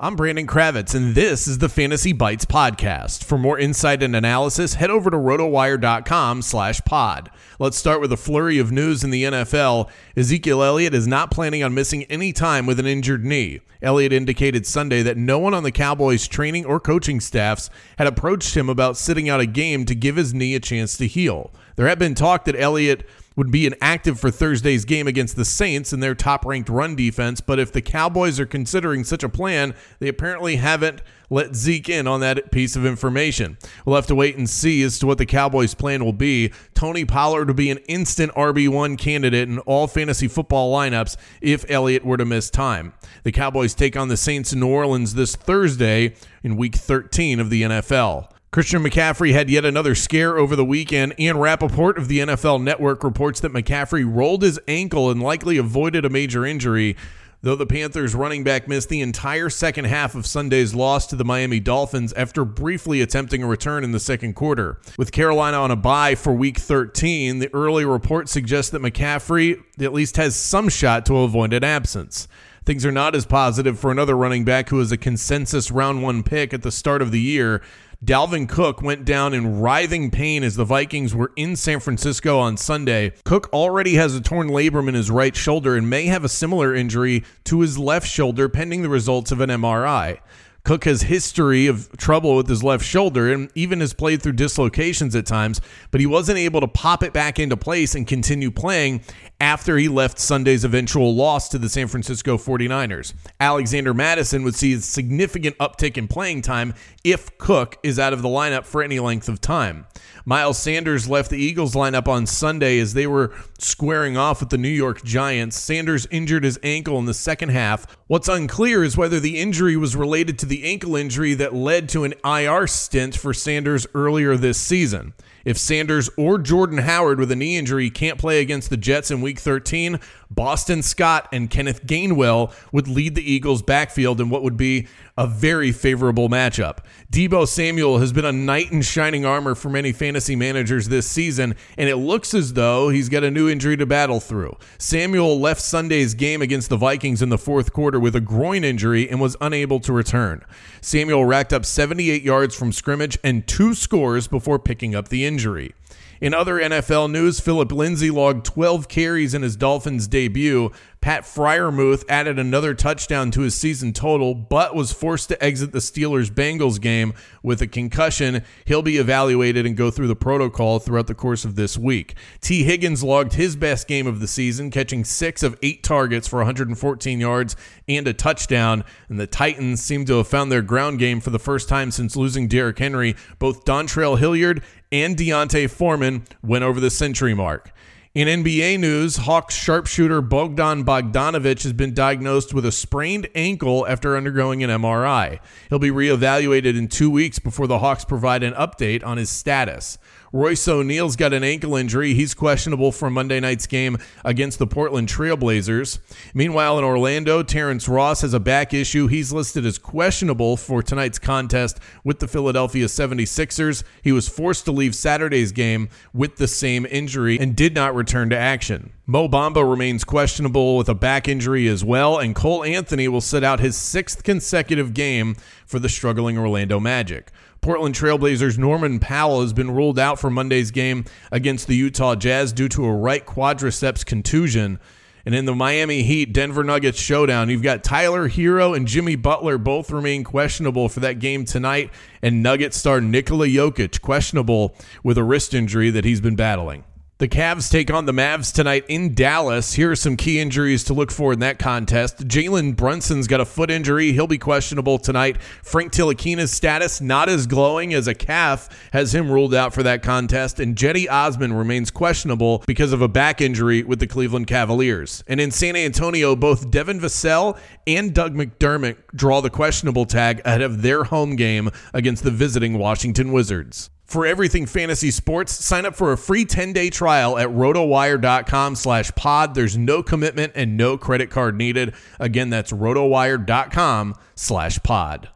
I'm Brandon Kravitz, and this is the Fantasy Bites podcast. For more insight and analysis, head over to rotowire.com slash pod. Let's start with a flurry of news in the NFL. Ezekiel Elliott is not planning on missing any time with an injured knee. Elliott indicated Sunday that no one on the Cowboys' training or coaching staffs had approached him about sitting out a game to give his knee a chance to heal. There had been talk that Elliott would be inactive for Thursday's game against the Saints in their top ranked run defense. But if the Cowboys are considering such a plan, they apparently haven't let Zeke in on that piece of information. We'll have to wait and see as to what the Cowboys' plan will be. Tony Pollard will be an instant RB1 candidate in all fantasy football lineups if Elliott were to miss time. The Cowboys take on the Saints in New Orleans this Thursday in week 13 of the NFL. Christian McCaffrey had yet another scare over the weekend. Ian Rapoport of the NFL Network reports that McCaffrey rolled his ankle and likely avoided a major injury. Though the Panthers running back missed the entire second half of Sunday's loss to the Miami Dolphins after briefly attempting a return in the second quarter. With Carolina on a bye for week 13, the early report suggests that McCaffrey at least has some shot to avoid an absence. Things are not as positive for another running back who was a consensus round one pick at the start of the year. Dalvin Cook went down in writhing pain as the Vikings were in San Francisco on Sunday. Cook already has a torn labrum in his right shoulder and may have a similar injury to his left shoulder pending the results of an MRI. Cook has history of trouble with his left shoulder and even has played through dislocations at times, but he wasn't able to pop it back into place and continue playing after he left Sunday's eventual loss to the San Francisco 49ers. Alexander Mattison would see a significant uptick in playing time if Cook is out of the lineup for any length of time. Miles Sanders left the Eagles lineup on Sunday as they were squaring off with the New York Giants. Sanders injured his ankle in the second half. What's unclear is whether the injury was related to the ankle injury that led to an IR stint for Sanders earlier this season. If Sanders or Jordan Howard with a knee injury can't play against the Jets in week 13, Boston Scott and Kenneth Gainwell would lead the Eagles' backfield in what would be a very favorable matchup. Deebo Samuel has been a knight in shining armor for many fantasy managers this season, and it looks as though he's got a new injury to battle through. Samuel left Sunday's game against the Vikings in the fourth quarter with a groin injury and was unable to return. Samuel racked up 78 yards from scrimmage and two scores before picking up the injury. In other NFL news, Phillip Lindsay logged 12 carries in his Dolphins debut. Pat Freiermuth added another touchdown to his season total, but was forced to exit the Steelers Bengals game with a concussion. He'll be evaluated and go through the protocol throughout the course of this week. Tee Higgins logged his best game of the season, catching six of eight targets for 114 yards and a touchdown. And the Titans seem to have found their ground game for the first time since losing Derrick Henry. Both Dontrell Hilliard and D'Onta Foreman went over the century mark. In NBA news, Hawks sharpshooter Bogdan Bogdanovich has been diagnosed with a sprained ankle after undergoing an MRI. He'll be reevaluated in two weeks before the Hawks provide an update on his status. Royce O'Neale's got an ankle injury. He's questionable for Monday night's game against the Portland Trailblazers. Meanwhile, in Orlando, Terrence Ross has a back issue. He's listed as questionable for tonight's contest with the Philadelphia 76ers. He was forced to leave Saturday's game with the same injury and did not return to action. Mo Bamba remains questionable with a back injury as well, and Cole Anthony will sit out his sixth consecutive game for the struggling Orlando Magic. Portland Trailblazers Norman Powell has been ruled out for Monday's game against the Utah Jazz due to a right quadriceps contusion. And in the Miami Heat Denver Nuggets showdown, you've got Tyler Herro and Jimmy Butler both remain questionable for that game tonight, and Nuggets star Nikola Jokic questionable with a wrist injury that he's been battling. The Cavs take on the Mavs tonight in Dallas. Here are some key injuries to look for in that contest. Jalen Brunson's got a foot injury. He'll be questionable tonight. Frank Ntilikina's status not as glowing as a calf has him ruled out for that contest. And Cedi Osman remains questionable because of a back injury with the Cleveland Cavaliers. And in San Antonio, both Devin Vassell and Doug McDermott draw the questionable tag ahead of their home game against the visiting Washington Wizards. For everything fantasy sports, sign up for a free 10-day trial at rotowire.com slash pod. There's no commitment and no credit card needed. Again, that's rotowire.com slash pod.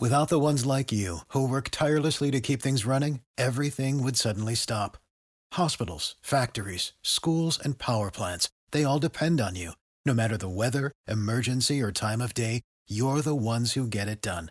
Without the ones like you, who work tirelessly to keep things running, everything would suddenly stop. Hospitals, factories, schools, and power plants, they all depend on you. No matter the weather, emergency, or time of day, you're the ones who get it done.